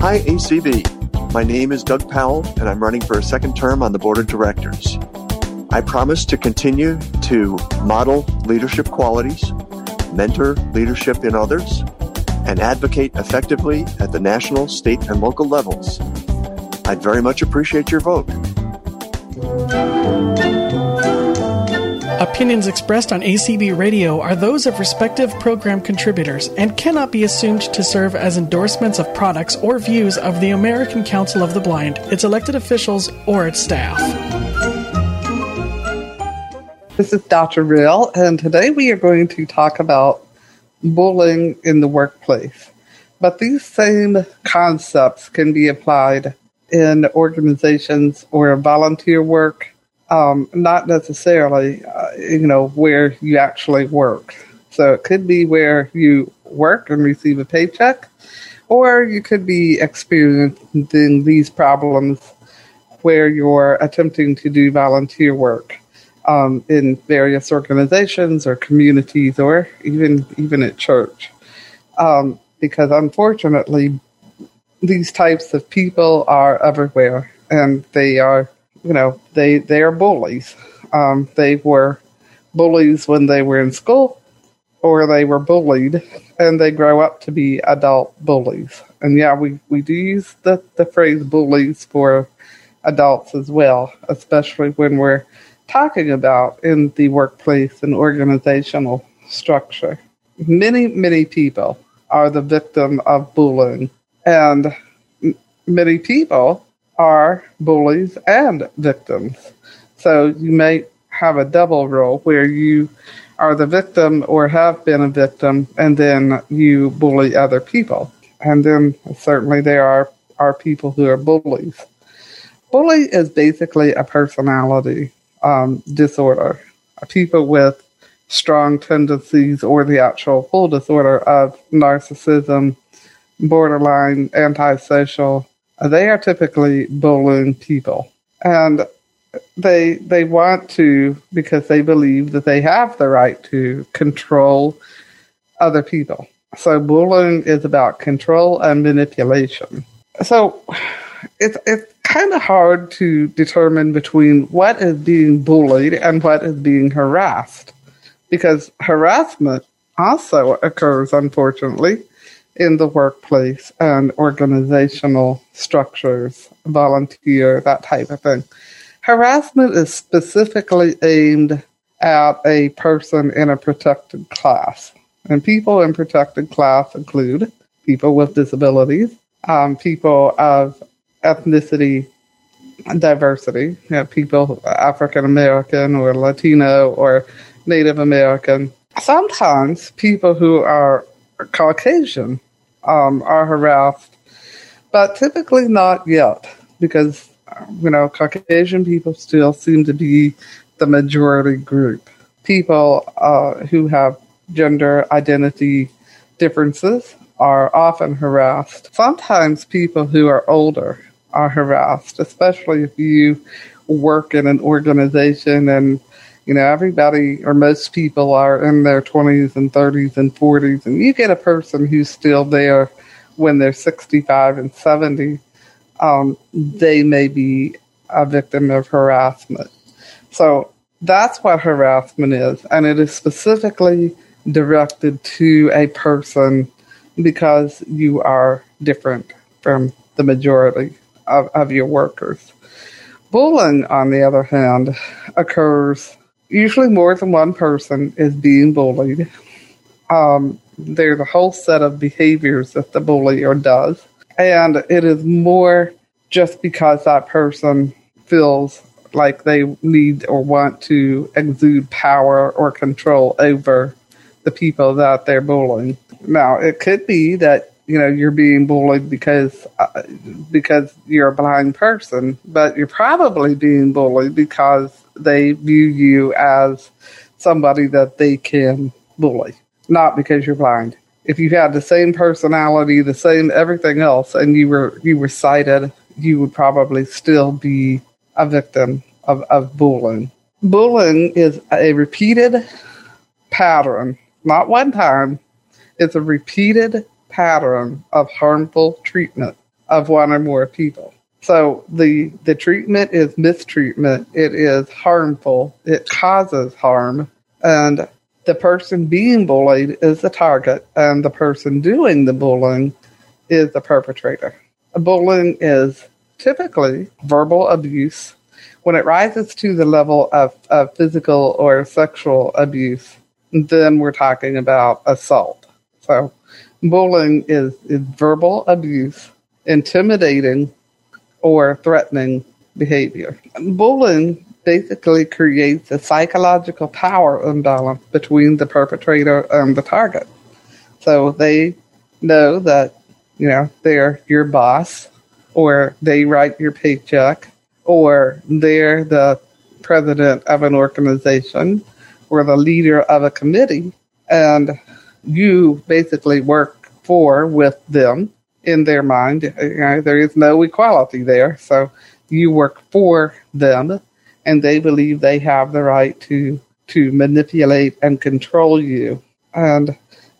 Hi, ACB. My name is Doug Powell, and I'm running for a second term on the board of directors. I promise to continue to model leadership qualities, mentor leadership in others, and advocate effectively at the national, state, and local levels. I'd very much appreciate your vote. Opinions expressed on ACB Radio are those of respective program contributors and cannot be assumed to serve as endorsements of products or views of the American Council of the Blind, its elected officials, or its staff. This is Dr. Real, and today we are going to talk about bullying in the workplace. But these same concepts can be applied in organizations or volunteer work um, not necessarily, uh, you know, where you actually work. So it could be where you work and receive a paycheck, or you could be experiencing these problems where you're attempting to do volunteer work um, in various organizations or communities, or even even at church. Um, because unfortunately, these types of people are everywhere, and they are you know, they they are bullies. Um, they were bullies when they were in school, or they were bullied, and they grow up to be adult bullies. And yeah, we, we do use the, the phrase bullies for adults as well, especially when we're talking about in the workplace and organizational structure. Many, many people are the victim of bullying, and many people are bullies and victims. So you may have a double role where you are the victim or have been a victim and then you bully other people. And then certainly there are, are people who are bullies. Bully is basically a personality um, disorder. People with strong tendencies or the actual full disorder of narcissism, borderline antisocial, they are typically bullying people. And they they want to because they believe that they have the right to control other people. So bullying is about control and manipulation. So it's it's kind of hard to determine between what is being bullied and what is being harassed because harassment also occurs unfortunately in the workplace and organizational structures, volunteer, that type of thing. Harassment is specifically aimed at a person in a protected class. And people in protected class include people with disabilities, um, people of ethnicity diversity, you know, people African American or Latino or Native American. Sometimes people who are Caucasian um, are harassed, but typically not yet because, you know, Caucasian people still seem to be the majority group. People uh, who have gender identity differences are often harassed. Sometimes people who are older are harassed, especially if you work in an organization and you know everybody or most people are in their 20s and 30s and 40s and you get a person who's still there when they're 65 and 70 um, they may be a victim of harassment. So that's what harassment is and it is specifically directed to a person because you are different from the majority of, of your workers. Bullying on the other hand occurs usually more than one person is being bullied. Um, there's a whole set of behaviors that the bullier does, and it is more just because that person feels like they need or want to exude power or control over the people that they're bullying. Now, it could be that you know you're being bullied because uh, because you're a blind person, but you're probably being bullied because they view you as somebody that they can bully, not because you're blind. If you had the same personality, the same everything else, and you were you were sighted, you would probably still be a victim of, of bullying. Bullying is a repeated pattern, not one time. It's a repeated pattern of harmful treatment of one or more people. So the the treatment is mistreatment. It is harmful. It causes harm, and the person being bullied is the target, and the person doing the bullying is the perpetrator. Bullying is typically verbal abuse. When it rises to the level of, of physical or sexual abuse, then we're talking about assault. So bullying is, is verbal abuse, intimidating, or threatening behavior. Bullying basically creates a psychological power imbalance between the perpetrator and the target. So they know that, you know, they're your boss, or they write your paycheck, or they're the president of an organization, or the leader of a committee, and you basically work for with them in their mind. You know, there is no equality there. So you work for them and they believe they have the right to to manipulate and control you. And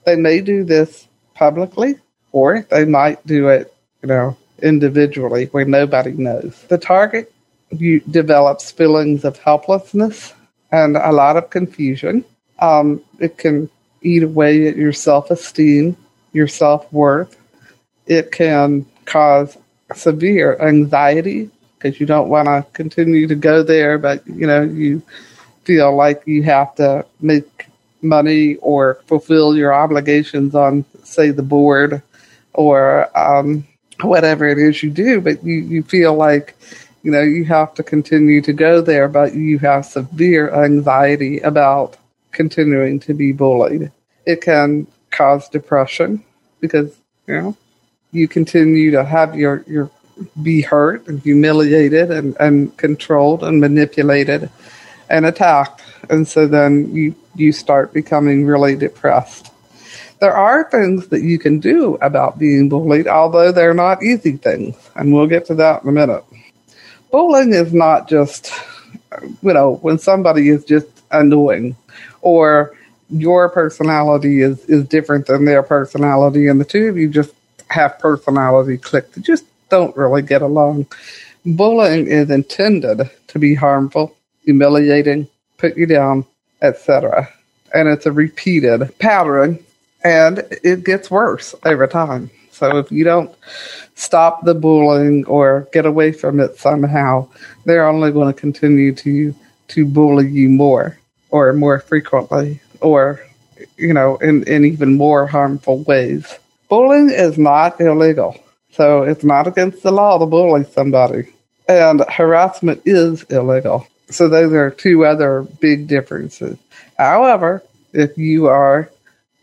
they may do this publicly or they might do it, you know, individually where nobody knows. The target develops feelings of helplessness and a lot of confusion. Um, it can eat away at your self esteem, your self worth. It can cause severe anxiety because you don't want to continue to go there, but you know, you feel like you have to make money or fulfill your obligations on, say, the board or um, whatever it is you do, but you, you feel like you know you have to continue to go there, but you have severe anxiety about continuing to be bullied. It can cause depression because, you know, you continue to have your, your be hurt and humiliated and, and controlled and manipulated and attacked. And so then you, you start becoming really depressed. There are things that you can do about being bullied, although they're not easy things. And we'll get to that in a minute. Bullying is not just, you know, when somebody is just annoying or your personality is, is different than their personality, and the two of you just have personality click that just don't really get along. Bullying is intended to be harmful, humiliating, put you down, etc. And it's a repeated pattern, and it gets worse over time. So if you don't stop the bullying or get away from it somehow, they're only going to continue to to bully you more or more frequently or, you know, in, in even more harmful ways. Bullying is not illegal. So it's not against the law to bully somebody. And harassment is illegal. So those are two other big differences. However, if you are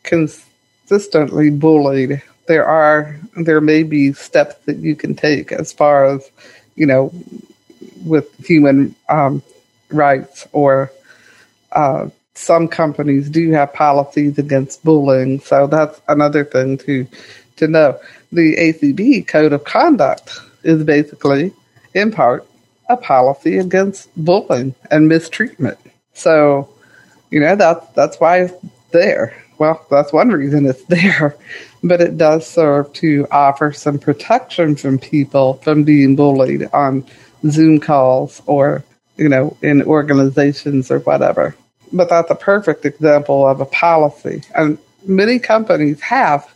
consistently bullied, there are there may be steps that you can take as far as you know with human um, rights or uh, some companies do have policies against bullying, so that's another thing to to know. The ACB code of conduct is basically, in part, a policy against bullying and mistreatment. So, you know that's that's why it's there. Well, that's one reason it's there, but it does serve to offer some protection from people from being bullied on Zoom calls or you know in organizations or whatever but that's a perfect example of a policy. And many companies have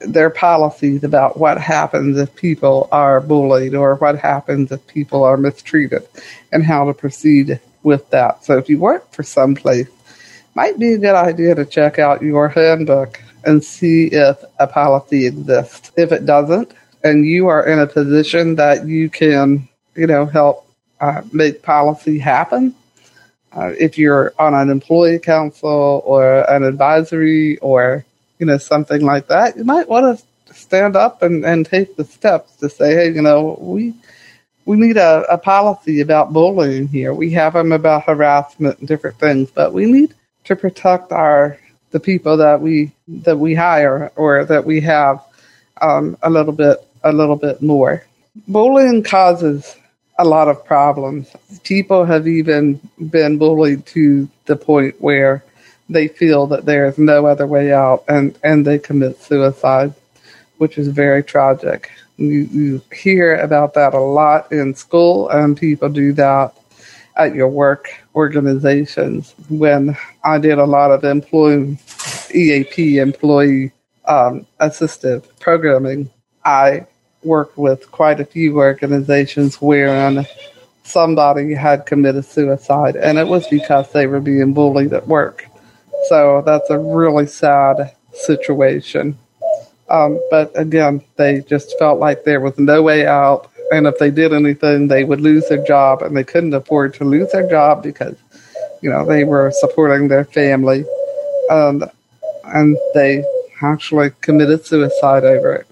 their policies about what happens if people are bullied or what happens if people are mistreated and how to proceed with that. So if you work for some place, might be a good idea to check out your handbook and see if a policy exists. If it doesn't, and you are in a position that you can, you know, help uh, make policy happen, uh, if you're on an employee council or an advisory or you know something like that, you might want to stand up and, and take the steps to say, hey, you know, we we need a, a policy about bullying here. We have them about harassment and different things, but we need to protect our the people that we that we hire or that we have um, a little bit a little bit more. Bullying causes a lot of problems. People have even been bullied to the point where they feel that there is no other way out and, and they commit suicide, which is very tragic. You, you hear about that a lot in school, and people do that at your work organizations. When I did a lot of employee EAP, employee um, assisted programming, I worked with quite a few organizations where somebody had committed suicide, and it was because they were being bullied at work. So that's a really sad situation. Um, but again, they just felt like there was no way out. And if they did anything, they would lose their job, and they couldn't afford to lose their job because, you know, they were supporting their family. Um, and they actually committed suicide over it.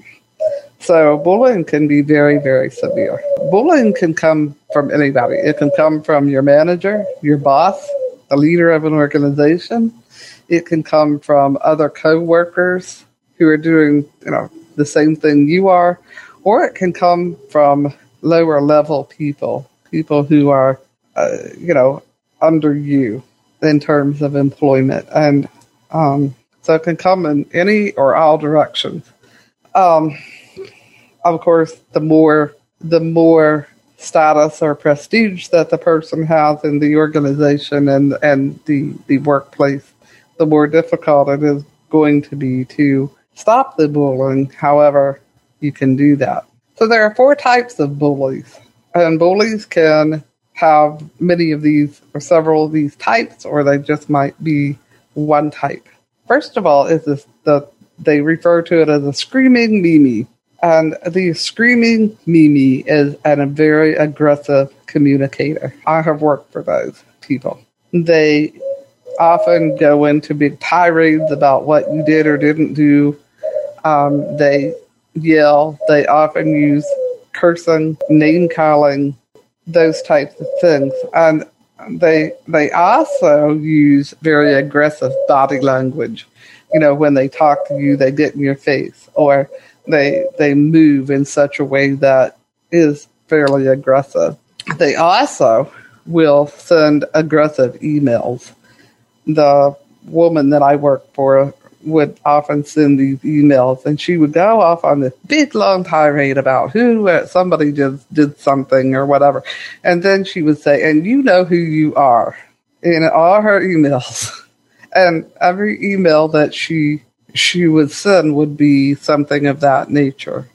So bullying can be very, very severe. Bullying can come from anybody. It can come from your manager, your boss, the leader of an organization. It can come from other coworkers who are doing, you know, the same thing you are, or it can come from lower level people, people who are, uh, you know, under you in terms of employment. And um, so it can come in any or all directions. Um, of course, the more the more status or prestige that the person has in the organization and and the the workplace, the more difficult it is going to be to stop the bullying. However, you can do that. So there are four types of bullies, and bullies can have many of these or several of these types, or they just might be one type. First of all, is this the they refer to it as a screaming Mimi. And the screaming Mimi is a very aggressive communicator. I have worked for those people. They often go into big tirades about what you did or didn't do. Um, they yell. They often use cursing, name calling, those types of things. And they they also use very aggressive body language. You know, when they talk to you, they get in your face, or they they move in such a way that is fairly aggressive. They also will send aggressive emails. The woman that I work for would often send these emails, and she would go off on this big long tirade about who uh, somebody just did something or whatever, and then she would say, "And you know who you are," in all her emails, and every email that she she would send would be something of that nature.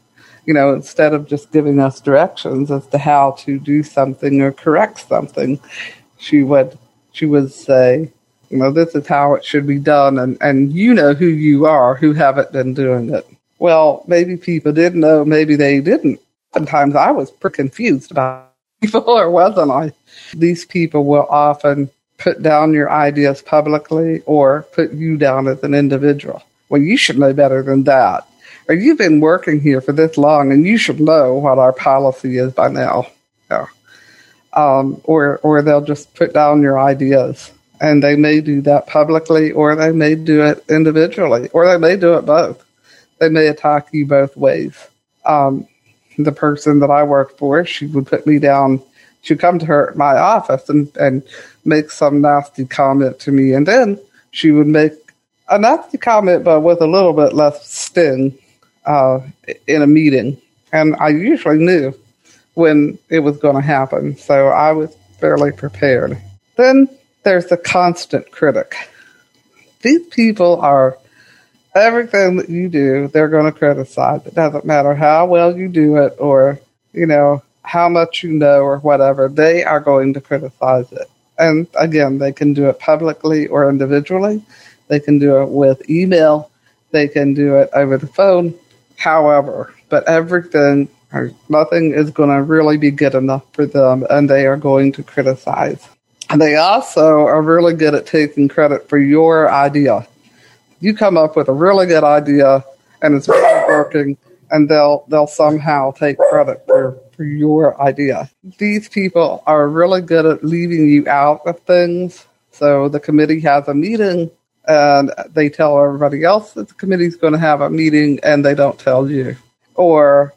You know, instead of just giving us directions as to how to do something or correct something, she would she would say, you know, this is how it should be done, and, and you know who you are who haven't been doing it. Well, maybe people didn't know, maybe they didn't. Sometimes I was pretty confused about people, or wasn't I? These people will often put down your ideas publicly or put you down as an individual. Well, you should know better than that. Or you've been working here for this long and you should know what our policy is by now. Yeah. Um, or, or they'll just put down your ideas and they may do that publicly or they may do it individually or they may do it both. They may attack you both ways. Um, the person that I worked for, she would put me down. She'd come to her my office and, and make some nasty comment to me, and then she would make a nasty comment, but with a little bit less sting uh, in a meeting. And I usually knew when it was going to happen, so I was fairly prepared. Then there's the constant critic. These people are everything that you do, they're going to criticize. It doesn't matter how well you do it or, you know, how much you know or whatever, they are going to criticize it. And again, they can do it publicly or individually. They can do it with email. They can do it over the phone. However, but everything, or nothing is going to really be good enough for them, and they are going to criticize. And they also are really good at taking credit for your idea. You come up with a really good idea, and it's very working and they'll they'll somehow take credit for, for your idea. These people are really good at leaving you out of things. So the committee has a meeting and they tell everybody else that the committee's going to have a meeting and they don't tell you. Or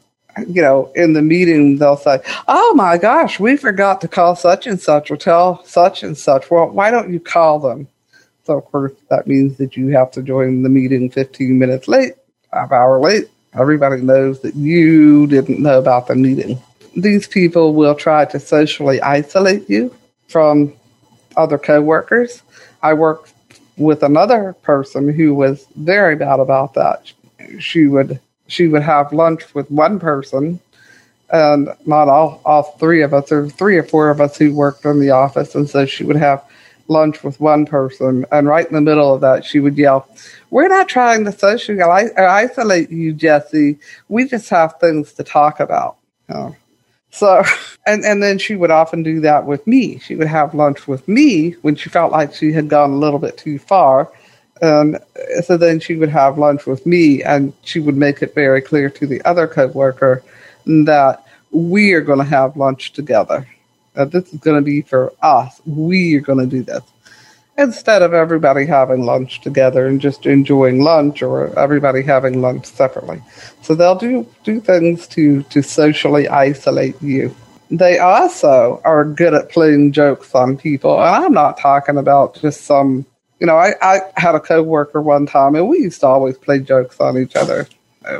you know, in the meeting, they'll say, Oh my gosh, we forgot to call such and such or tell such and such. Well, why don't you call them? So, of course, that means that you have to join the meeting 15 minutes late, half hour late. Everybody knows that you didn't know about the meeting. These people will try to socially isolate you from other coworkers. I worked with another person who was very bad about that. She would she would have lunch with one person, and not all all three of us, or three or four of us who worked in the office, and so she would have lunch with one person, and right in the middle of that, she would yell, "We're not trying to socially isolate you, Jesse. We just have things to talk about." Oh. So, and and then she would often do that with me. She would have lunch with me when she felt like she had gone a little bit too far. And so then she would have lunch with me, and she would make it very clear to the other coworker that we are going to have lunch together that this is going to be for us. We are going to do this. Instead of everybody having lunch together and just enjoying lunch or everybody having lunch separately. So they'll do, do things to, to socially isolate you. They also are good at playing jokes on people. And I'm not talking about just some, you know, I, I had a coworker one time and we used to always play jokes on each other.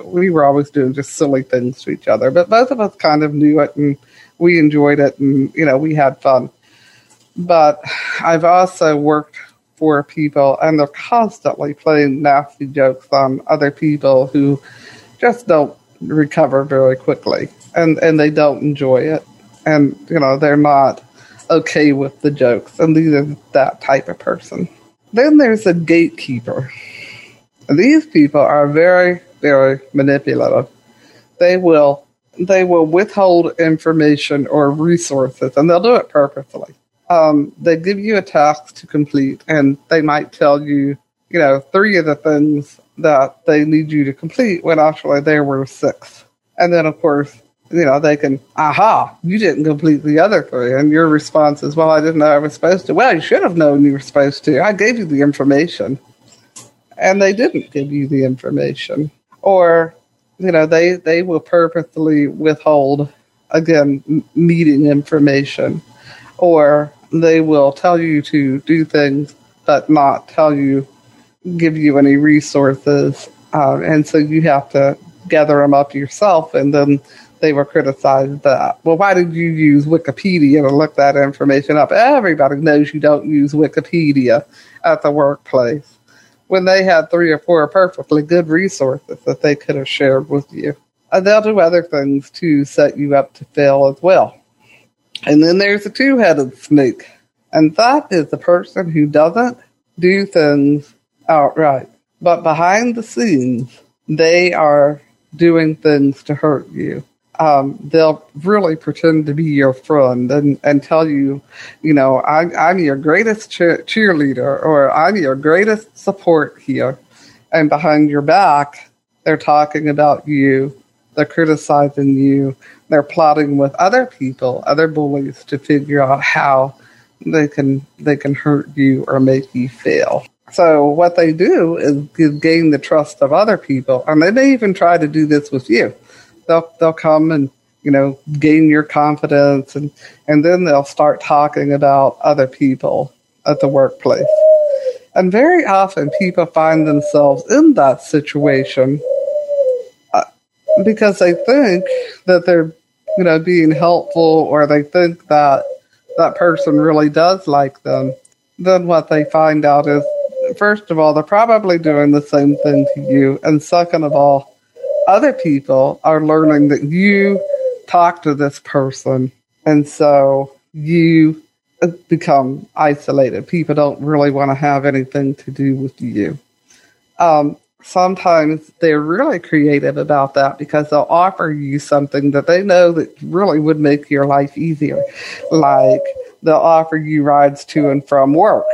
We were always doing just silly things to each other, but both of us kind of knew it and we enjoyed it and, you know, we had fun. But I've also worked for people and they're constantly playing nasty jokes on other people who just don't recover very quickly and, and they don't enjoy it. And, you know, they're not okay with the jokes. And these are that type of person. Then there's a gatekeeper. These people are very, very manipulative. They will they will withhold information or resources, and they'll do it purposely. Um, they give you a task to complete, and they might tell you, you know, three of the things that they need you to complete when actually there were six. And then, of course, you know, they can, aha, you didn't complete the other three. And your response is, well, I didn't know I was supposed to. Well, you should have known you were supposed to. I gave you the information. And they didn't give you the information. Or you know, they, they will purposely withhold, again, meeting information, or they will tell you to do things but not tell you, give you any resources. Um, and so you have to gather them up yourself, and then they will criticize that. Well, why did you use Wikipedia to look that information up? Everybody knows you don't use Wikipedia at the workplace when they had three or four perfectly good resources that they could have shared with you. And they'll do other things to set you up to fail as well. And then there's a two headed snake, and that is the person who doesn't do things outright. But behind the scenes, they are doing things to hurt you um, they'll really pretend to be your friend and, and tell you, you know, I, I'm your greatest cheer- cheerleader or I'm your greatest support here. And behind your back, they're talking about you, they're criticizing you, they're plotting with other people, other bullies to figure out how they can they can hurt you or make you fail. So what they do is gain the trust of other people, and they may even try to do this with you they'll they'll come and you know gain your confidence and and then they'll start talking about other people at the workplace and very often people find themselves in that situation uh, because they think that they're you know being helpful or they think that that person really does like them then what they find out is first of all they're probably doing the same thing to you and second of all other people are learning that you talk to this person and so you become isolated. People don't really want to have anything to do with you. Um, sometimes they're really creative about that because they'll offer you something that they know that really would make your life easier. Like they'll offer you rides to and from work.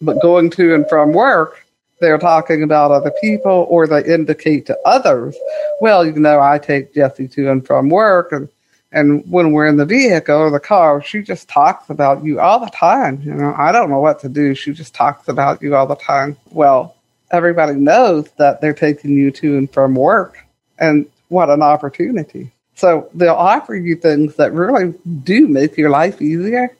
But going to and from work they're talking about other people or they indicate to others, well, you know, I take Jessie to and from work and and when we're in the vehicle or the car, she just talks about you all the time. You know, I don't know what to do. She just talks about you all the time. Well, everybody knows that they're taking you to and from work. And what an opportunity. So they'll offer you things that really do make your life easier,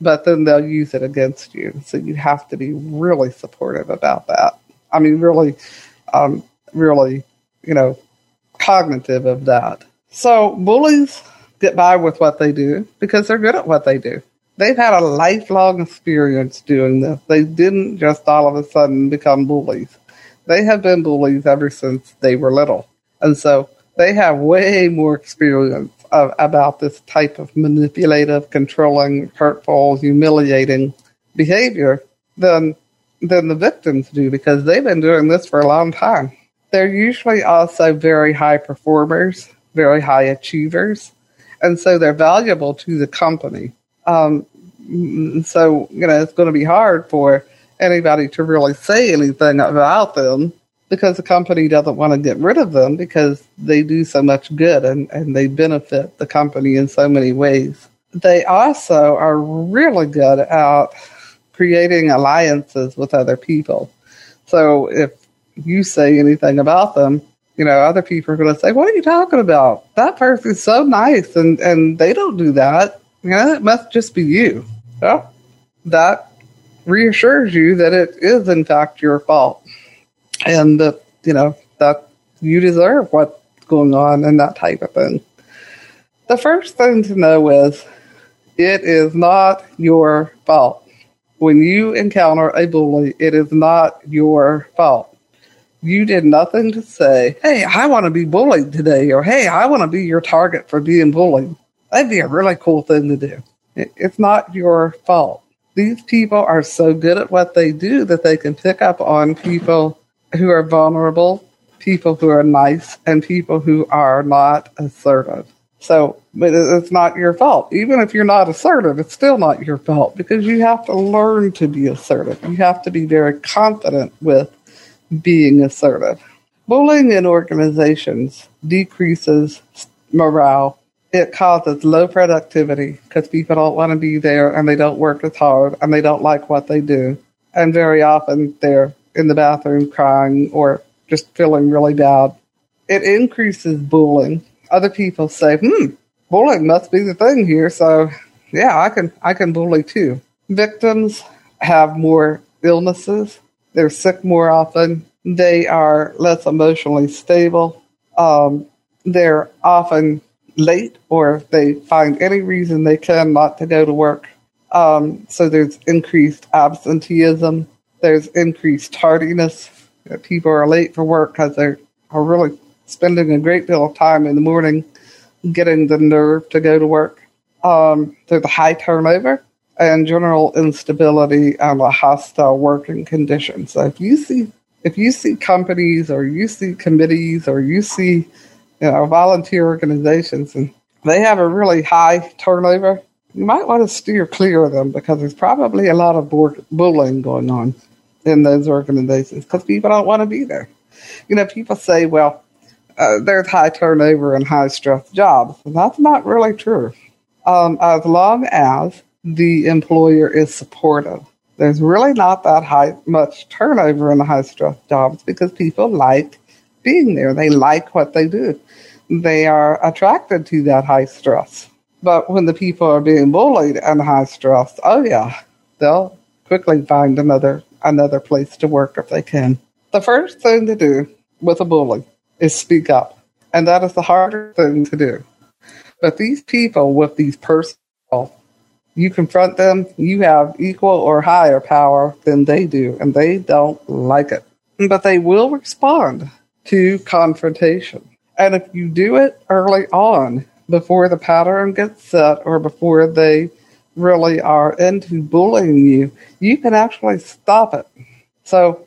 but then they'll use it against you. So you have to be really supportive about that. I mean, really, um, really, you know, cognitive of that. So bullies get by with what they do because they're good at what they do. They've had a lifelong experience doing this. They didn't just all of a sudden become bullies. They have been bullies ever since they were little. And so they have way more experience of, about this type of manipulative, controlling, hurtful, humiliating behavior than than the victims do because they've been doing this for a long time. They're usually also very high performers, very high achievers, and so they're valuable to the company. Um, so you know it's going to be hard for anybody to really say anything about them because the company doesn't want to get rid of them because they do so much good and, and they benefit the company in so many ways. They also are really good at creating alliances with other people. So if you say anything about them, you know, other people are going to say, "What are you talking about? That person's so nice, and and they don't do that. You know, it must just be you." Well, that reassures you that it is in fact your fault, and that you know that you deserve what's going on and that type of thing. The first thing to know is it is not your fault. When you encounter a bully, it is not your fault you did nothing to say, hey, I want to be bullied today, or hey, I want to be your target for being bullied. That'd be a really cool thing to do. It's not your fault. These people are so good at what they do that they can pick up on people who are vulnerable, people who are nice, and people who are not assertive. So, but it's not your fault. Even if you're not assertive, it's still not your fault because you have to learn to be assertive. You have to be very confident with being assertive. Bullying in organizations decreases morale. It causes low productivity because people don't want to be there and they don't work as hard and they don't like what they do. And very often they're in the bathroom crying or just feeling really bad. It increases bullying. Other people say, hmm, bullying must be the thing here. So yeah, I can, I can bully too. Victims have more illnesses they're sick more often. They are less emotionally stable. Um, they're often late or if they find any reason they can not to go to work. Um, so there's increased absenteeism. There's increased tardiness. People are late for work because they are really spending a great deal of time in the morning getting the nerve to go to work. Um, there's a high turnover and general instability and a hostile working condition. So if you see if you see companies or you see committees or you see you know volunteer organizations and they have a really high turnover, you might want to steer clear of them because there's probably a lot of bullying going on in those organizations because people don't want to be there. You know, people say, well, uh, there's high turnover and high stress jobs. And that's not really true. Um, as long as the employer is supportive. There's really not that high much turnover in the high stress jobs because people like being there. They like what they do. They are attracted to that high stress. But when the people are being bullied and high stress, oh yeah, they'll quickly find another another place to work if they can. The first thing to do with a bully is speak up. And that is the harder thing to do. But these people with these personal you confront them, you have equal or higher power than they do, and they don't like it. But they will respond to confrontation. And if you do it early on, before the pattern gets set or before they really are into bullying you, you can actually stop it. So,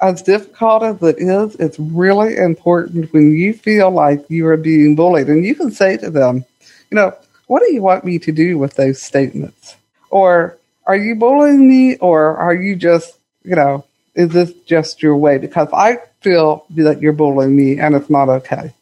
as difficult as it is, it's really important when you feel like you are being bullied. And you can say to them, you know, what do you want me to do with those statements? Or are you bullying me or are you just, you know, is this just your way? Because I feel that you're bullying me and it's not okay.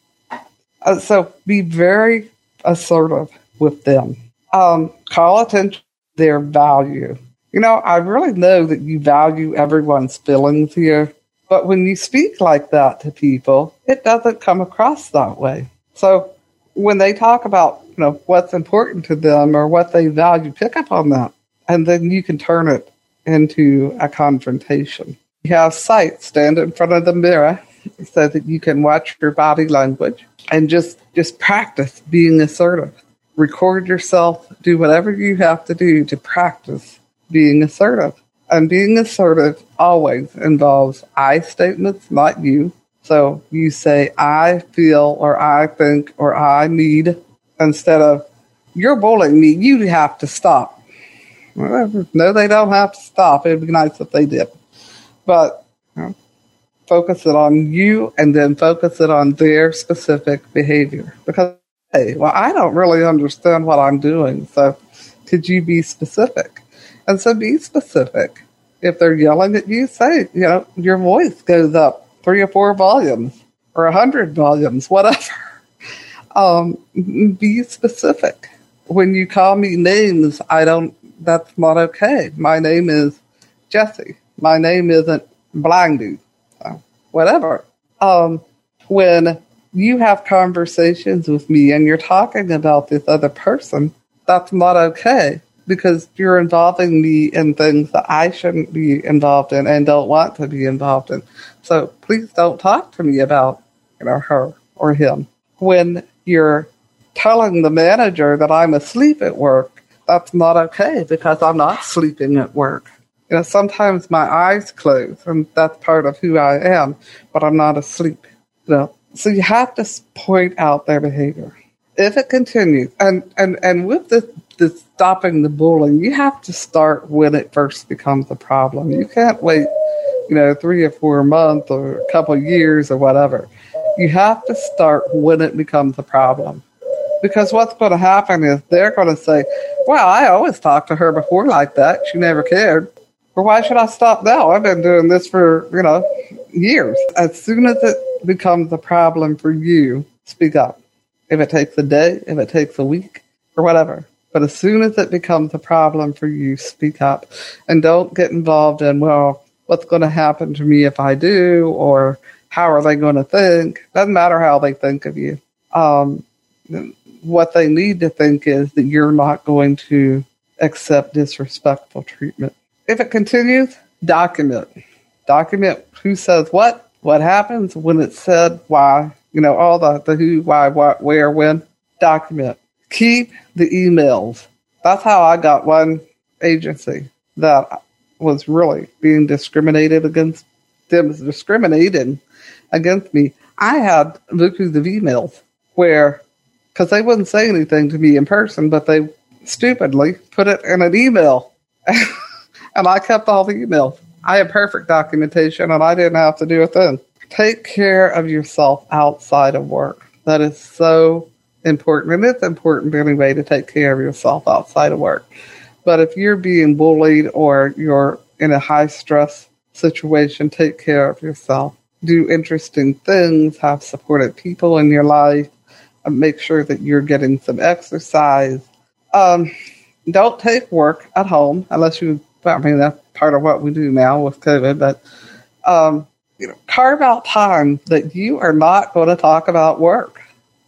Uh, so be very assertive with them. Um, call attention to their value. You know, I really know that you value everyone's feelings here, but when you speak like that to people, it doesn't come across that way. So when they talk about, you know, what's important to them or what they value, pick up on that. And then you can turn it into a confrontation. Have sight, stand in front of the mirror so that you can watch your body language and just just practice being assertive. Record yourself, do whatever you have to do to practice being assertive. And being assertive always involves I statements, not you. So you say I feel or I think or I need instead of you're bullying me, you have to stop. No, they don't have to stop. It'd be nice if they did. But you know, focus it on you and then focus it on their specific behavior. Because, hey, well, I don't really understand what I'm doing. So could you be specific? And so be specific. If they're yelling at you, say, you know, your voice goes up three or four volumes or a hundred volumes, whatever. Um, be specific. When you call me names, I don't, that's not okay. My name is Jesse. My name isn't Blind Dude whatever. Um, when you have conversations with me and you're talking about this other person, that's not okay because you're involving me in things that I shouldn't be involved in and don't want to be involved in. So please don't talk to me about, you know, her or him. When you're telling the manager that I'm asleep at work, that's not okay because I'm not sleeping at work. You know, sometimes my eyes close, and that's part of who I am, but I'm not asleep. You know, so you have to point out their behavior. If it continues, and and and with the the stopping the bullying, you have to start when it first becomes a problem. You can't wait, you know, three or four months or a couple years or whatever. You have to start when it becomes a problem. Because what's going to happen is they're going to say, well, I always talked to her before like that. She never cared. Or why should I stop now? I've been doing this for, you know, years. As soon as it becomes a problem for you, speak up. If it takes a day, if it takes a week, or whatever. But as soon as it becomes a problem for you, speak up. And don't get involved in, well, what's going to happen to me if I do, or how are they going to think? Doesn't matter how they think of you. Um, what they need to think is that you're not going to accept disrespectful treatment. If it continues, document. Document who says what, what happens, when it's said, why, you know, all the, the who, why, what, where, when. Document. Keep the emails. That's how I got one agency that was really being discriminated against, them discriminating against me. I had bukus of emails where, because they wouldn't say anything to me in person, but they stupidly put it in an email. and I kept all the emails. I had perfect documentation and I didn't have to do a thing. Take care of yourself outside of work. That is so important. And it's important anyway to take care of yourself outside of work. But if you're being bullied or you're in a high stress situation, take care of yourself. Do interesting things, have supportive people in your life, make sure that you're getting some exercise. Um, don't take work at home unless you I mean, that's part of what we do now with COVID, but, um, you know, carve out time that you are not going to talk about work.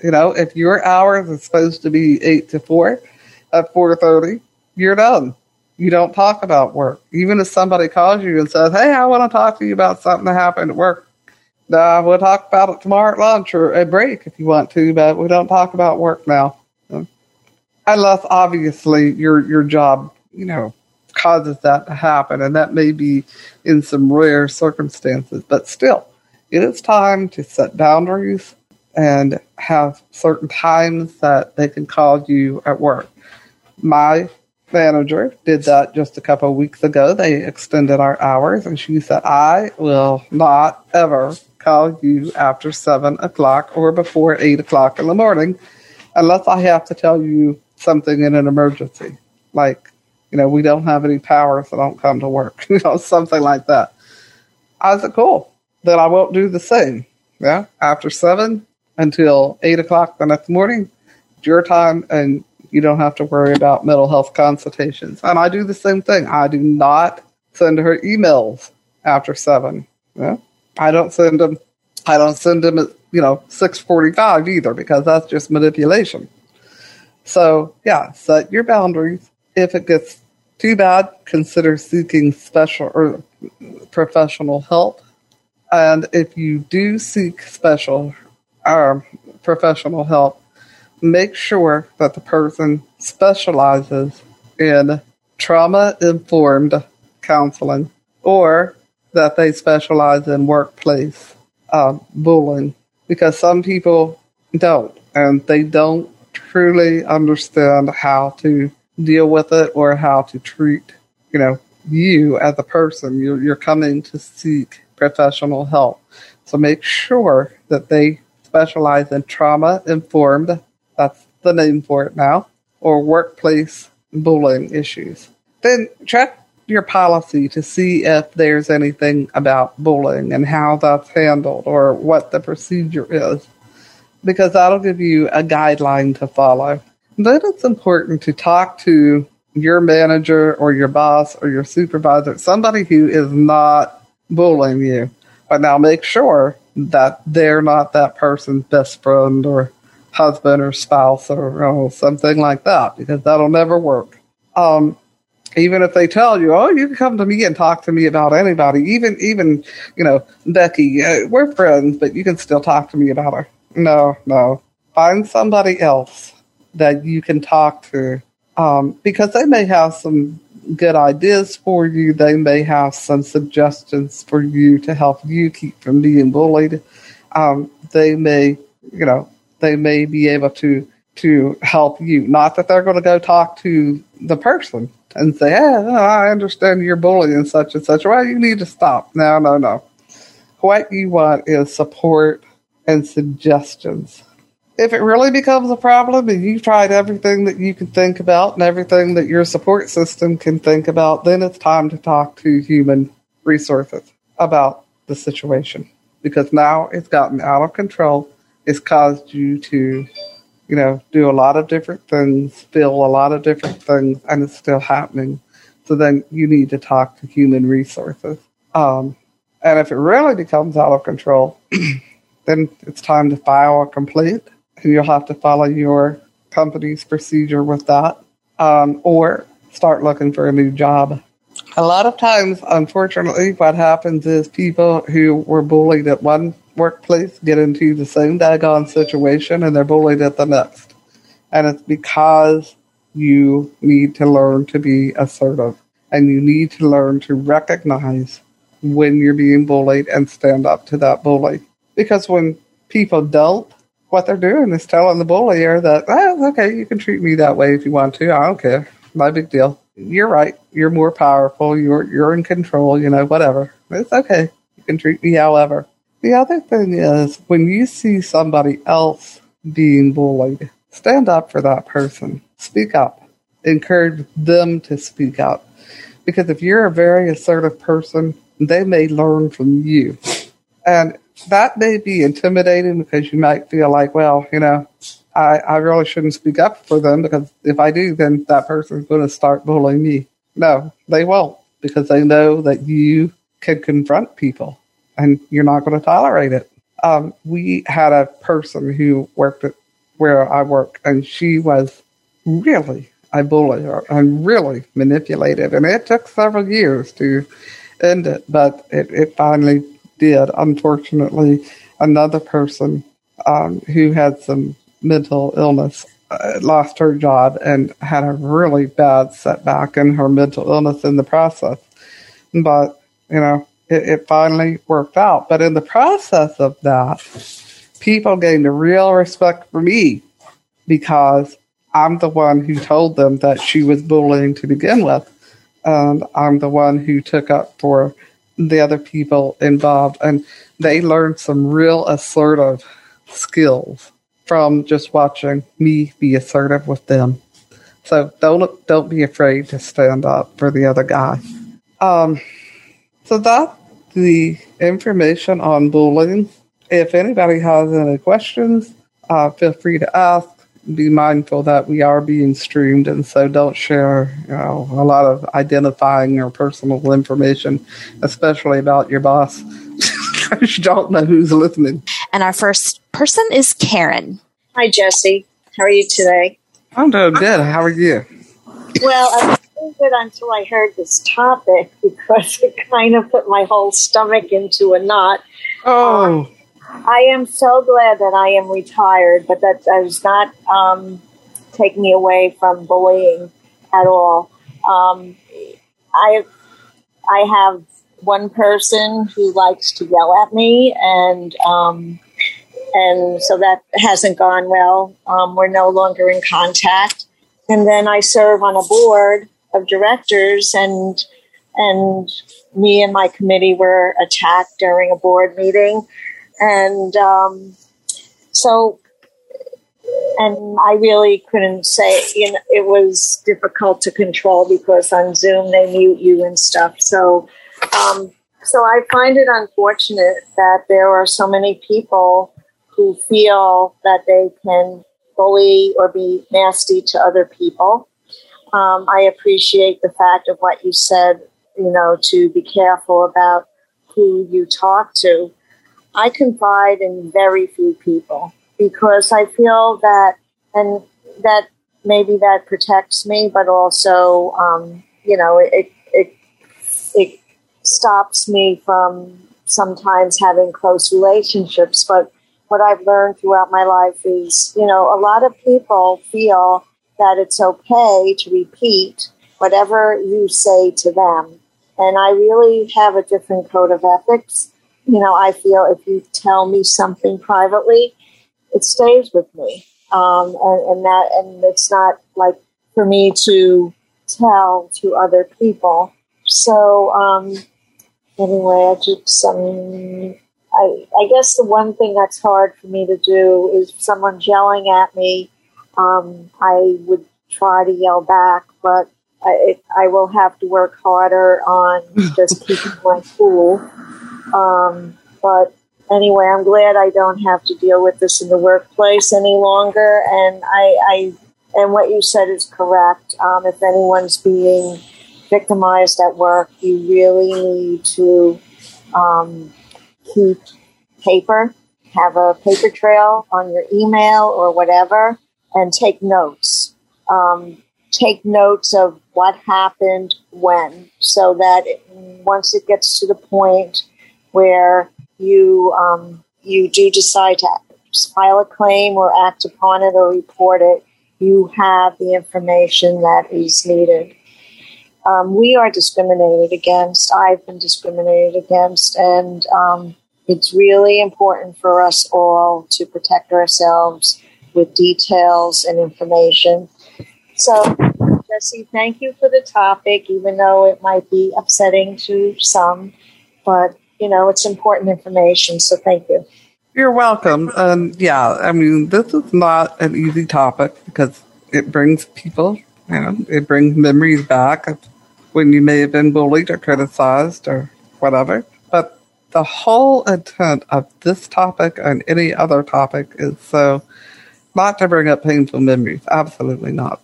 You know, if your hours are supposed to be eight to four at 4.30, you're done. You don't talk about work. Even if somebody calls you and says, Hey, I want to talk to you about something that happened at work. Uh, we'll talk about it tomorrow at lunch or a break if you want to, but we don't talk about work now. Unless obviously your, your job, you know, causes that to happen, and that may be in some rare circumstances, but still, it is time to set boundaries and have certain times that they can call you at work. My manager did that just a couple of weeks ago. They extended our hours, and she said, I will not ever call you after seven o'clock or before eight o'clock in the morning unless I have to tell you something in an emergency, like you know, we don't have any power, if I don't come to work, you know, something like that. I said, cool. Then I won't do the same. Yeah. After seven until eight o'clock the next morning, it's your time and you don't have to worry about mental health consultations. And I do the same thing. I do not send her emails after seven. Yeah. I don't send them. I don't send them at you know six forty five either because that's just manipulation. So yeah, set your boundaries. If it gets too bad, consider seeking special or professional help. And if you do seek special or um, professional help, make sure that the person specializes in trauma informed counseling or that they specialize in workplace uh, bullying because some people don't and they don't truly understand how to deal with it or how to treat you know you as a person. You're, you're coming to seek professional help. So make sure that they specialize in trauma informed that's the name for it now or workplace bullying issues. Then check your policy to see if there's anything about bullying and how that's handled or what the procedure is, because that'll give you a guideline to follow. Then it's important to talk to your manager or your boss or your supervisor, somebody who is not bullying you. But now make sure that they're not that person's best friend or husband or spouse or, something like that, because that'll never work. Um, even if they tell you, "Oh, you can come to me and talk to me about anybody," even even you know Becky, uh, we're friends, but you can still talk to me about her. No, no, find somebody else that you can talk to um, because they may have some good ideas for you. They may have some suggestions for you to help you keep from being bullied. Um, they may, you know, they may be able to to help you. Not that they're going to go talk to the person and say, "Hey, I understand you're bullying such and such." Well, you need to stop. No, no, no. What you want is support and suggestions. If it really becomes a problem and you've tried everything that you can think about and everything that your support system can think about, then it's time to talk to human resources about the situation because now it's gotten out of control. It's caused you to you know, do a lot of different things, feel a lot of different things, and it's still happening. So then you need to talk to human resources. Um, and if it really becomes out of control, then it's time to file a complaint, you'll have to follow your company's procedure with that, um, or start looking for a new job. A lot of times, unfortunately, what happens is people who were bullied at one workplace get into the same daggone situation and they're bullied at the next. And it's because you need to learn to be assertive and you need to learn to recognize when you're being bullied and stand up to that bully. Because when people don't, what they're doing is telling the bullier that, oh, okay, you can treat me that way if you want to. I don't care. No big deal. You're right. You're more powerful. You're you're in control. You know, whatever. It's okay. You can treat me however. The other thing is when you see somebody else being bullied, stand up for that person. Speak up. Encourage them to speak up. Because if you're a very assertive person, they may learn from you. And that may be intimidating because you might feel like, well, you know, I, I really shouldn't speak up for them because if I do, then that person's going to start bullying me. No, they won't because they know that you can confront people and you're not going to tolerate it. Um, we had a person who worked at where I work, and she was really a bully and really manipulative. And it took several years to end it, but it, it finally did. Unfortunately, another person um, who had some mental illness uh, lost her job and had a really bad setback in her mental illness in the process. But, you know, it, it finally worked out. But in the process of that, people gained a real respect for me because I'm the one who told them that she was bullying to begin with. And I'm the one who took up for the other people involved. And they learned some real assertive skills from just watching me be assertive with them. So don't don't be afraid to stand up for the other guy. Um, so that the information on bullying. If anybody has any questions, uh, feel free to ask. Be mindful that we are being streamed, and so don't share you know, a lot of identifying or personal information, especially about your boss. you don't know who's listening. And our first person is Karen. Hi, Jesse. How are you today? I'm doing good. How are you? Well, I was doing good until I heard this topic because it kind of put my whole stomach into a knot. Oh. Um, I am so glad that I am retired, but that does not um, take me away from bullying at all. Um, I I have one person who likes to yell at me, and um, and so that hasn't gone well. Um, we're no longer in contact, and then I serve on a board of directors, and and me and my committee were attacked during a board meeting and um, so and I really couldn't say you know it was difficult to control because on Zoom they mute you and stuff. So um, so I find it unfortunate that there are so many people who feel that they can bully or be nasty to other people. Um, I appreciate the fact of what you said, you know, to be careful about who you talk to. I confide in very few people because I feel that, and that maybe that protects me, but also, um, you know, it, it, it stops me from sometimes having close relationships. But what I've learned throughout my life is, you know, a lot of people feel that it's okay to repeat whatever you say to them. And I really have a different code of ethics you know, I feel if you tell me something privately, it stays with me. Um, and, and that, and it's not like for me to tell to other people. So, um, anyway, I just, um, I, I guess the one thing that's hard for me to do is someone yelling at me, um, I would try to yell back, but I, it, I will have to work harder on just keeping my cool. Um, but anyway, I'm glad I don't have to deal with this in the workplace any longer. And I, I and what you said is correct. Um, if anyone's being victimized at work, you really need to um, keep paper, have a paper trail on your email or whatever, and take notes. Um, take notes of what happened when, so that it, once it gets to the point where you um, you do decide to file a claim or act upon it or report it, you have the information that is needed. Um, we are discriminated against. I've been discriminated against, and um, it's really important for us all to protect ourselves with details and information. So, Jesse, thank you for the topic, even though it might be upsetting to some. But you know, it's important information. So thank you. You're welcome. And yeah, I mean, this is not an easy topic because it brings people, you know, it brings memories back of when you may have been bullied or criticized or whatever. But the whole intent of this topic and any other topic is so not to bring up painful memories. Absolutely not.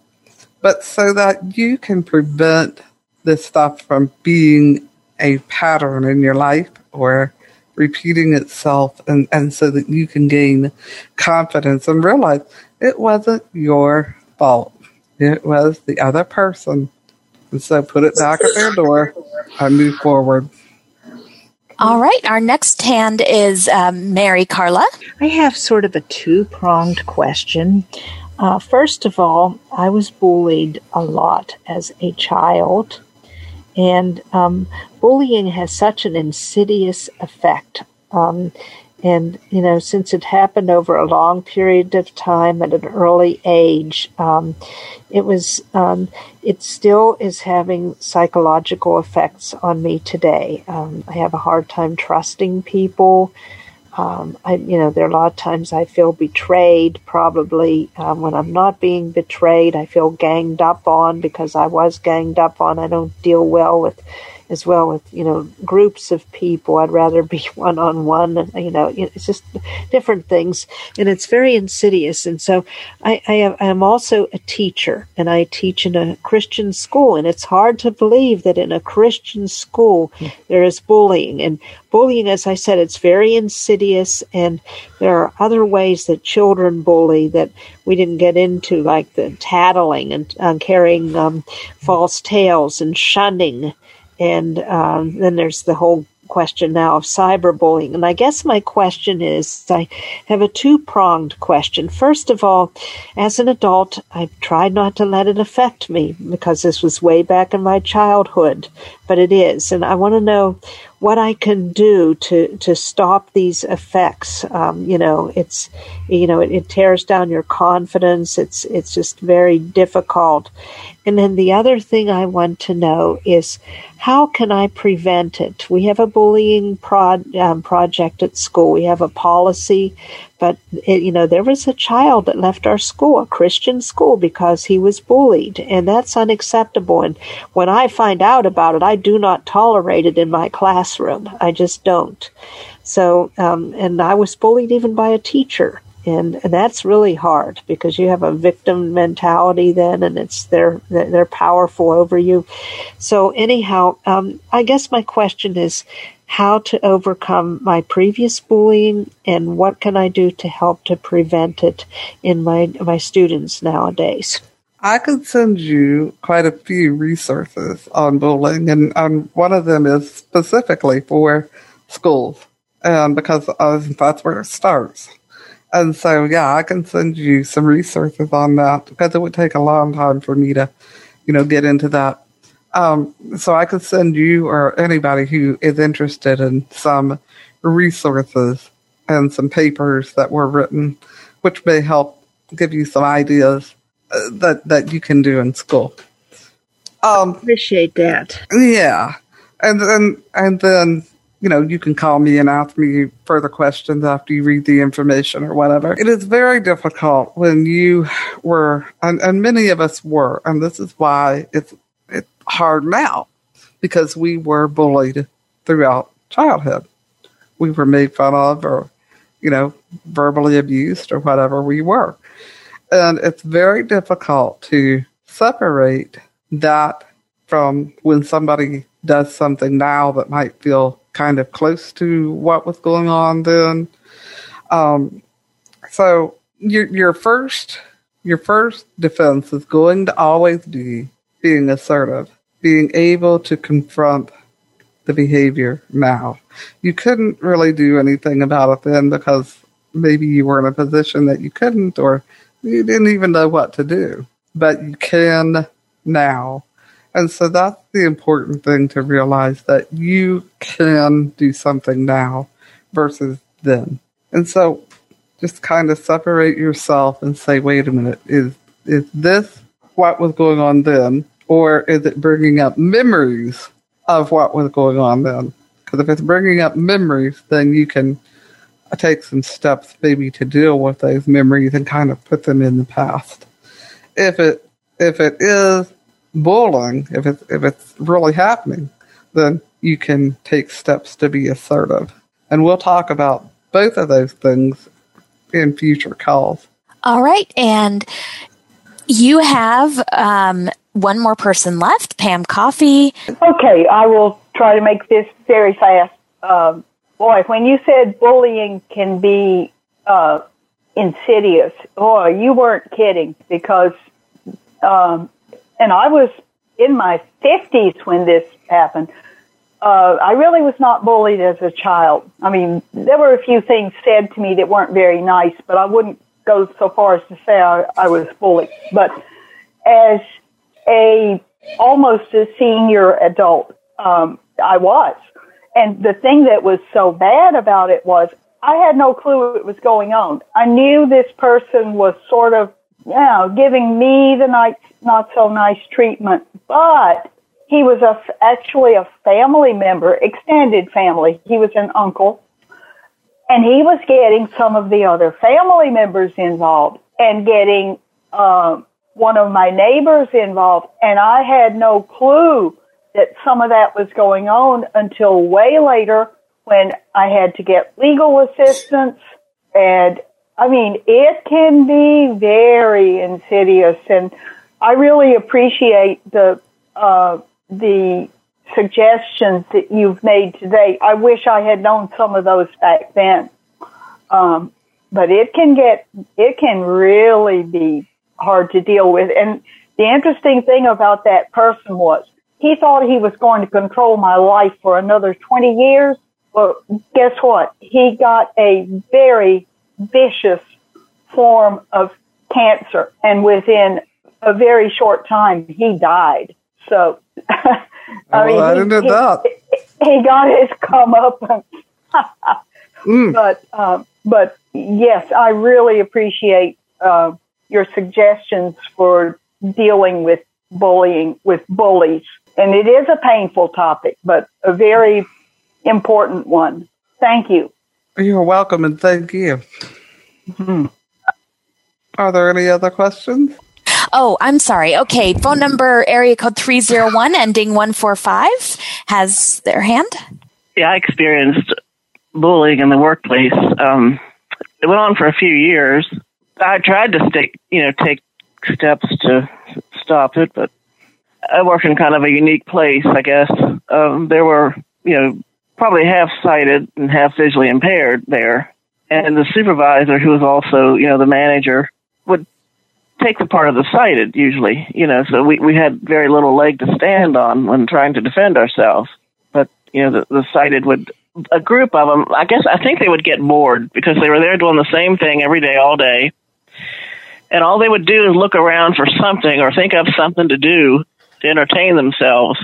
But so that you can prevent this stuff from being a pattern in your life or repeating itself and, and so that you can gain confidence and realize it wasn't your fault. It was the other person. And so put it back at their door and move forward. All right. Our next hand is um, Mary Carla. I have sort of a two pronged question. Uh, first of all, I was bullied a lot as a child. And um, bullying has such an insidious effect. Um, and, you know, since it happened over a long period of time at an early age, um, it was, um, it still is having psychological effects on me today. Um, I have a hard time trusting people. Um, I, you know, there are a lot of times I feel betrayed. Probably um, when I'm not being betrayed, I feel ganged up on because I was ganged up on. I don't deal well with as well with you know groups of people. I'd rather be one on one. You know, it's just different things, and it's very insidious. And so, I, I am also a teacher, and I teach in a Christian school, and it's hard to believe that in a Christian school hmm. there is bullying. And bullying, as I said, it's very insidious, and there are other ways that children bully that we didn't get into, like the tattling and uh, carrying um, false tales and shunning. And um, then there's the whole question now of cyberbullying. And I guess my question is I have a two pronged question. First of all, as an adult, I've tried not to let it affect me because this was way back in my childhood, but it is. And I want to know what I can do to to stop these effects. Um, you know, it's you know it, it, tears down your confidence. It's it's just very difficult. And then the other thing I want to know is how can I prevent it? We have a bullying prod, um, project at school. We have a policy but it, you know, there was a child that left our school, a Christian school, because he was bullied, and that's unacceptable. And when I find out about it, I do not tolerate it in my classroom. I just don't. So, um, and I was bullied even by a teacher. And, and that's really hard because you have a victim mentality then, and it's they're they're powerful over you. So anyhow, um, I guess my question is, how to overcome my previous bullying and what can I do to help to prevent it in my my students nowadays. I could send you quite a few resources on bullying, and, and one of them is specifically for schools, and because uh, that's where it starts. And so, yeah, I can send you some resources on that because it would take a long time for me to, you know, get into that um, so I could send you or anybody who is interested in some resources and some papers that were written, which may help give you some ideas uh, that that you can do in school. Um, Appreciate that. Yeah, and then and then you know you can call me and ask me further questions after you read the information or whatever. It is very difficult when you were, and, and many of us were, and this is why it's hard now because we were bullied throughout childhood. We were made fun of or, you know, verbally abused or whatever we were. And it's very difficult to separate that from when somebody does something now that might feel kind of close to what was going on then. Um, so your your first your first defense is going to always be being assertive being able to confront the behavior now. You couldn't really do anything about it then because maybe you were in a position that you couldn't or you didn't even know what to do. But you can now. And so that's the important thing to realize that you can do something now versus then. And so just kind of separate yourself and say, wait a minute, is, is this what was going on then? or is it bringing up memories of what was going on then? Because if it's bringing up memories, then you can take some steps maybe to deal with those memories and kind of put them in the past. If it if it is bullying, if it's if it's really happening, then you can take steps to be assertive. And we'll talk about both of those things in future calls. All right, and you have um, one more person left, Pam Coffey. Okay, I will try to make this very fast. Um, boy, when you said bullying can be uh, insidious, boy, you weren't kidding because, um, and I was in my 50s when this happened. Uh, I really was not bullied as a child. I mean, there were a few things said to me that weren't very nice, but I wouldn't go so far as to say I, I was bullied. But as a almost a senior adult. Um, I was. And the thing that was so bad about it was I had no clue what was going on. I knew this person was sort of, you know, giving me the nice, not so nice treatment, but he was a, actually a family member, extended family. He was an uncle and he was getting some of the other family members involved and getting, um, one of my neighbors involved, and I had no clue that some of that was going on until way later when I had to get legal assistance. And I mean, it can be very insidious. And I really appreciate the, uh, the suggestions that you've made today. I wish I had known some of those back then. Um, but it can get, it can really be hard to deal with. And the interesting thing about that person was he thought he was going to control my life for another 20 years. Well, guess what? He got a very vicious form of cancer and within a very short time he died. So, I well, mean, I didn't he, that. He, he got his comeuppance. mm. But, um, but yes, I really appreciate, uh, your suggestions for dealing with bullying with bullies. And it is a painful topic, but a very important one. Thank you. You're welcome and thank you. Mm-hmm. Are there any other questions? Oh, I'm sorry. Okay, phone number area code 301 ending 145 has their hand. Yeah, I experienced bullying in the workplace. Um, it went on for a few years. I tried to stick, you know, take steps to stop it, but I work in kind of a unique place, I guess. Um, there were, you know, probably half sighted and half visually impaired there. And the supervisor, who was also, you know, the manager, take the part of the sighted usually, you know, so we, we had very little leg to stand on when trying to defend ourselves. But, you know, the, the sighted would, a group of them, I guess, I think they would get bored because they were there doing the same thing every day, all day and all they would do is look around for something or think of something to do to entertain themselves.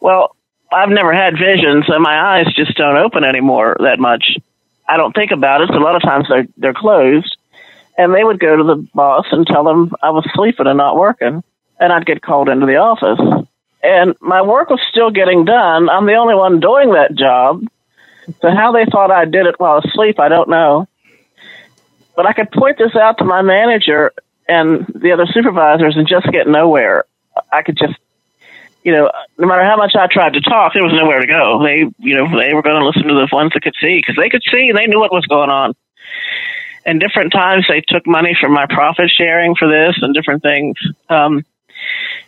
Well, I've never had vision, so my eyes just don't open anymore that much. I don't think about it. So a lot of times they're they're closed, and they would go to the boss and tell them I was sleeping and not working, and I'd get called into the office. And my work was still getting done. I'm the only one doing that job. So how they thought I did it while asleep, I don't know. But I could point this out to my manager and the other supervisors and just get nowhere. I could just, you know, no matter how much I tried to talk, there was nowhere to go. They, you know, they were going to listen to the ones that could see because they could see, and they knew what was going on. And different times they took money from my profit sharing for this and different things. Um,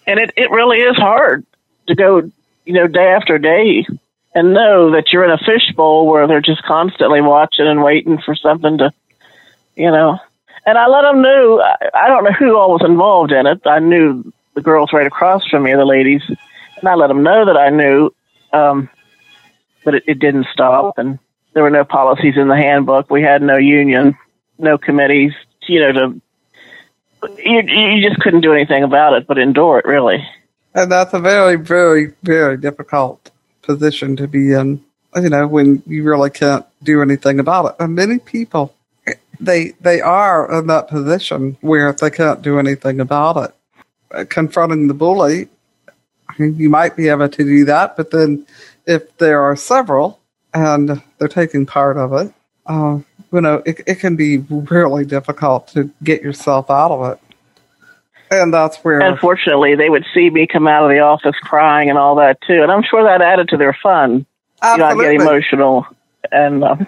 and it, it really is hard to go, you know, day after day and know that you're in a fishbowl where they're just constantly watching and waiting for something to you know. And I let them know. I don't know who all was involved in it. I knew the girls right across from me, the ladies, and I let them know that I knew. Um, but it, it didn't stop, and there were no policies in the handbook. We had no union, no committees. You know, to you, you just couldn't do anything about it, but endure it really. And that's a very, very, very difficult position to be in. You know, when you really can't do anything about it. And many people they they are in that position where they can't do anything about it. Confronting the bully, you might be able to do that, but then if there are several and they're taking part of it, uh, you know, it, it can be really difficult to get yourself out of it. And that's where. Unfortunately, they would see me come out of the office crying and all that too, and I'm sure that added to their fun. Absolutely. You know, I get emotional, and um,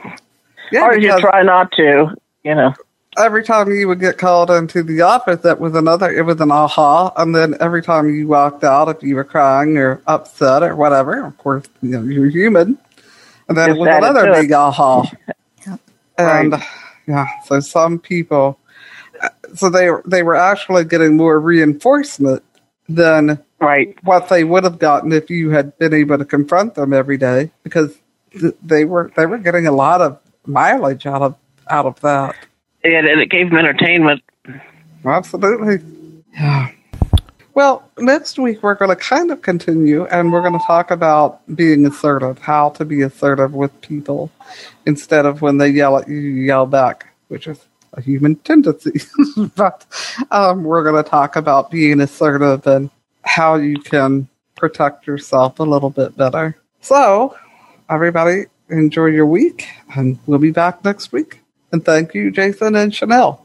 yeah, as you try not to, you know. Every time you would get called into the office, that was another, it was an aha. And then every time you walked out, if you were crying or upset or whatever, of course, you know, you're human. And then it was another big aha. And right. yeah, so some people, uh, so they they were actually getting more reinforcement than right what they would have gotten if you had been able to confront them every day because they were they were getting a lot of mileage out of out of that. And, and it gave them entertainment. Absolutely. Yeah. Well, next week we're going to kind of continue and we're going to talk about being assertive, how to be assertive with people instead of when they yell at you, you yell back, which is a human tendency. but um, we're going to talk about being assertive and how you can protect yourself a little bit better. So, everybody, enjoy your week and we'll be back next week. And thank you, Jason and Chanel.